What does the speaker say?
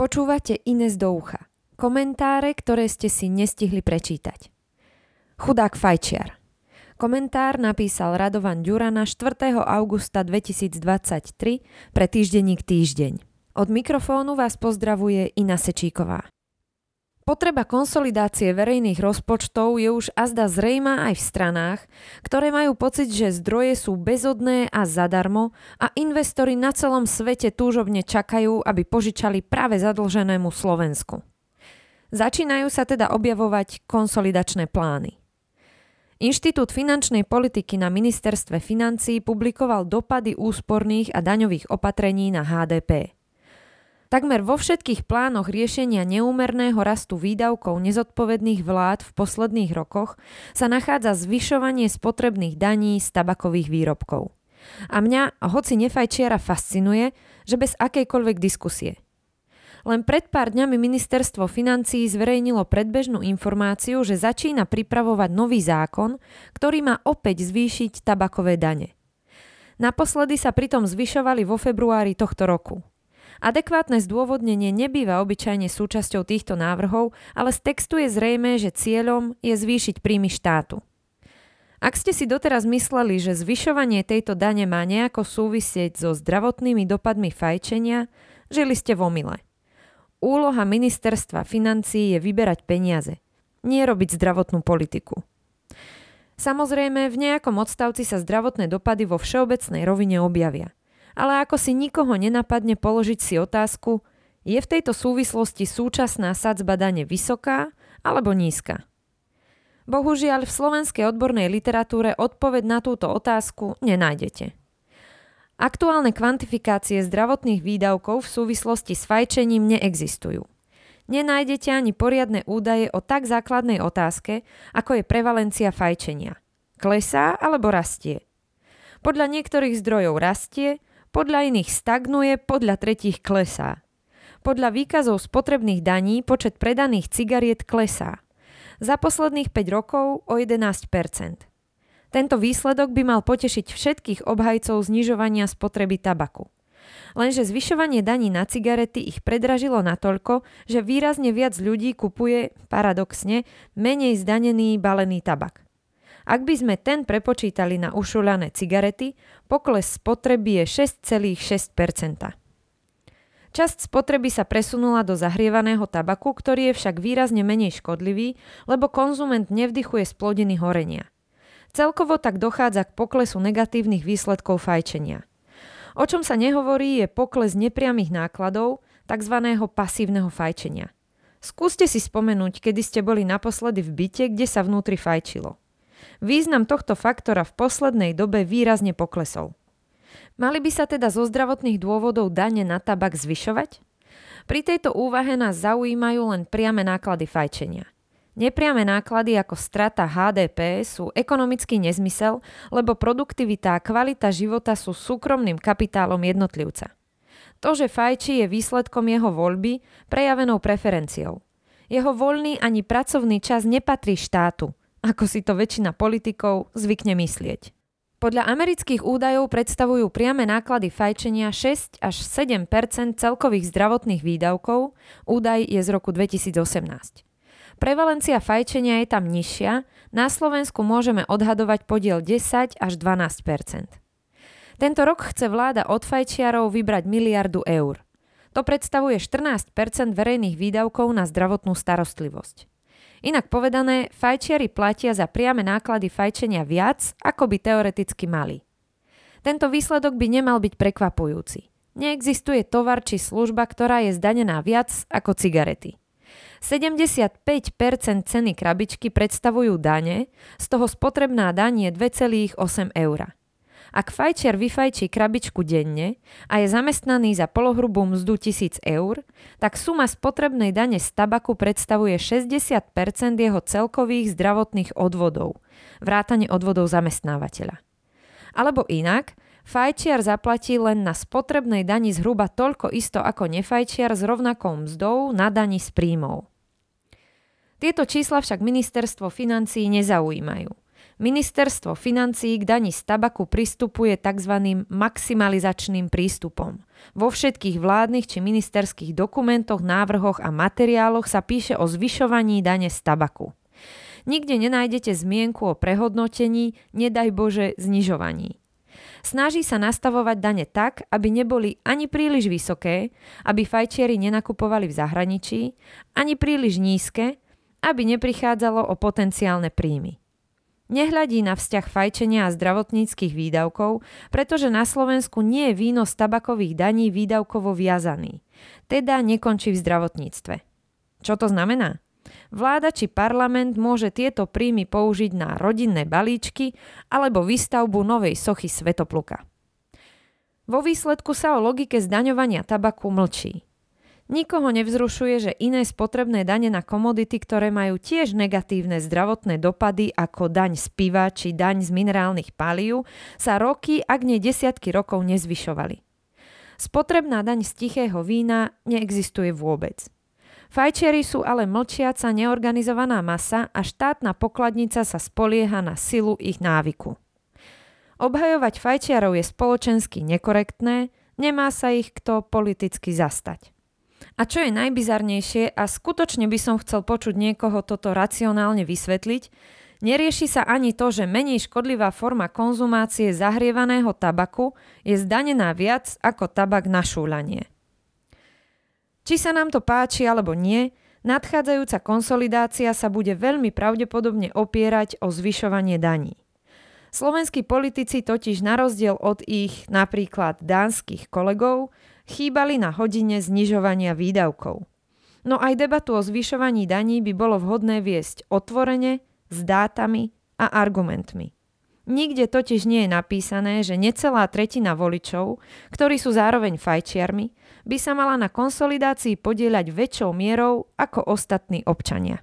Počúvate Ines do ucha. Komentáre, ktoré ste si nestihli prečítať. Chudák fajčiar. Komentár napísal Radovan Ďurana 4. augusta 2023 pre týždenník Týždeň. Od mikrofónu vás pozdravuje Ina Sečíková. Potreba konsolidácie verejných rozpočtov je už azda zrejma aj v stranách, ktoré majú pocit, že zdroje sú bezodné a zadarmo a investori na celom svete túžobne čakajú, aby požičali práve zadlženému Slovensku. Začínajú sa teda objavovať konsolidačné plány. Inštitút finančnej politiky na ministerstve financí publikoval dopady úsporných a daňových opatrení na HDP. Takmer vo všetkých plánoch riešenia neúmerného rastu výdavkov nezodpovedných vlád v posledných rokoch sa nachádza zvyšovanie spotrebných daní z tabakových výrobkov. A mňa, hoci nefajčiara, fascinuje, že bez akejkoľvek diskusie. Len pred pár dňami ministerstvo financií zverejnilo predbežnú informáciu, že začína pripravovať nový zákon, ktorý má opäť zvýšiť tabakové dane. Naposledy sa pritom zvyšovali vo februári tohto roku – Adekvátne zdôvodnenie nebýva obyčajne súčasťou týchto návrhov, ale z textu je zrejme, že cieľom je zvýšiť príjmy štátu. Ak ste si doteraz mysleli, že zvyšovanie tejto dane má nejako súvisieť so zdravotnými dopadmi fajčenia, žili ste v omyle. Úloha ministerstva financií je vyberať peniaze, nie robiť zdravotnú politiku. Samozrejme, v nejakom odstavci sa zdravotné dopady vo všeobecnej rovine objavia – ale ako si nikoho nenapadne položiť si otázku, je v tejto súvislosti súčasná sadzba dane vysoká alebo nízka? Bohužiaľ v slovenskej odbornej literatúre odpoveď na túto otázku nenájdete. Aktuálne kvantifikácie zdravotných výdavkov v súvislosti s fajčením neexistujú. Nenájdete ani poriadne údaje o tak základnej otázke, ako je prevalencia fajčenia. Klesá alebo rastie? Podľa niektorých zdrojov rastie, podľa iných stagnuje, podľa tretích klesá. Podľa výkazov spotrebných daní počet predaných cigariet klesá. Za posledných 5 rokov o 11% Tento výsledok by mal potešiť všetkých obhajcov znižovania spotreby tabaku. Lenže zvyšovanie daní na cigarety ich predražilo natoľko, že výrazne viac ľudí kupuje, paradoxne, menej zdanený balený tabak. Ak by sme ten prepočítali na ušuľané cigarety, pokles spotreby je 6,6% Časť spotreby sa presunula do zahrievaného tabaku, ktorý je však výrazne menej škodlivý, lebo konzument nevdychuje z plodiny horenia. Celkovo tak dochádza k poklesu negatívnych výsledkov fajčenia. O čom sa nehovorí je pokles nepriamých nákladov, tzv. pasívneho fajčenia. Skúste si spomenúť, kedy ste boli naposledy v byte, kde sa vnútri fajčilo. Význam tohto faktora v poslednej dobe výrazne poklesol. Mali by sa teda zo zdravotných dôvodov dane na tabak zvyšovať? Pri tejto úvahe nás zaujímajú len priame náklady fajčenia. Nepriame náklady ako strata HDP sú ekonomický nezmysel, lebo produktivita a kvalita života sú súkromným kapitálom jednotlivca. To, že fajči je výsledkom jeho voľby, prejavenou preferenciou. Jeho voľný ani pracovný čas nepatrí štátu, ako si to väčšina politikov zvykne myslieť. Podľa amerických údajov predstavujú priame náklady fajčenia 6 až 7% celkových zdravotných výdavkov, údaj je z roku 2018. Prevalencia fajčenia je tam nižšia, na Slovensku môžeme odhadovať podiel 10 až 12% Tento rok chce vláda od fajčiarov vybrať miliardu eur. To predstavuje 14% verejných výdavkov na zdravotnú starostlivosť. Inak povedané, fajčiari platia za priame náklady fajčenia viac, ako by teoreticky mali. Tento výsledok by nemal byť prekvapujúci. Neexistuje tovar či služba, ktorá je zdanená viac ako cigarety. 75% ceny krabičky predstavujú dane, z toho spotrebná daň je 2,8 eur. Ak fajčiar vyfajčí krabičku denne a je zamestnaný za polohrubú mzdu 1000 eur, tak suma spotrebnej dane z tabaku predstavuje 60% jeho celkových zdravotných odvodov, vrátane odvodov zamestnávateľa. Alebo inak, fajčiar zaplatí len na spotrebnej dani zhruba toľko isto ako nefajčiar s rovnakou mzdou na dani z príjmov. Tieto čísla však ministerstvo financií nezaujímajú. Ministerstvo financií k daní z tabaku pristupuje tzv. maximalizačným prístupom. Vo všetkých vládnych či ministerských dokumentoch, návrhoch a materiáloch sa píše o zvyšovaní dane z tabaku. Nikde nenájdete zmienku o prehodnotení, nedaj Bože, znižovaní. Snaží sa nastavovať dane tak, aby neboli ani príliš vysoké, aby fajčiari nenakupovali v zahraničí, ani príliš nízke, aby neprichádzalo o potenciálne príjmy. Nehľadí na vzťah fajčenia a zdravotníckých výdavkov, pretože na Slovensku nie je výnos tabakových daní výdavkovo viazaný, teda nekončí v zdravotníctve. Čo to znamená? Vláda či parlament môže tieto príjmy použiť na rodinné balíčky alebo výstavbu novej sochy Svetopluka. Vo výsledku sa o logike zdaňovania tabaku mlčí. Nikoho nevzrušuje, že iné spotrebné dane na komodity, ktoré majú tiež negatívne zdravotné dopady ako daň z piva či daň z minerálnych palív, sa roky, ak nie desiatky rokov nezvyšovali. Spotrebná daň z tichého vína neexistuje vôbec. Fajčiari sú ale mlčiaca neorganizovaná masa a štátna pokladnica sa spolieha na silu ich návyku. Obhajovať fajčiarov je spoločensky nekorektné, nemá sa ich kto politicky zastať. A čo je najbizarnejšie, a skutočne by som chcel počuť niekoho toto racionálne vysvetliť, nerieši sa ani to, že menej škodlivá forma konzumácie zahrievaného tabaku je zdanená viac ako tabak na šúľanie. Či sa nám to páči alebo nie, nadchádzajúca konsolidácia sa bude veľmi pravdepodobne opierať o zvyšovanie daní. Slovenskí politici totiž na rozdiel od ich napríklad dánskych kolegov chýbali na hodine znižovania výdavkov. No aj debatu o zvyšovaní daní by bolo vhodné viesť otvorene, s dátami a argumentmi. Nikde totiž nie je napísané, že necelá tretina voličov, ktorí sú zároveň fajčiarmi, by sa mala na konsolidácii podieľať väčšou mierou ako ostatní občania.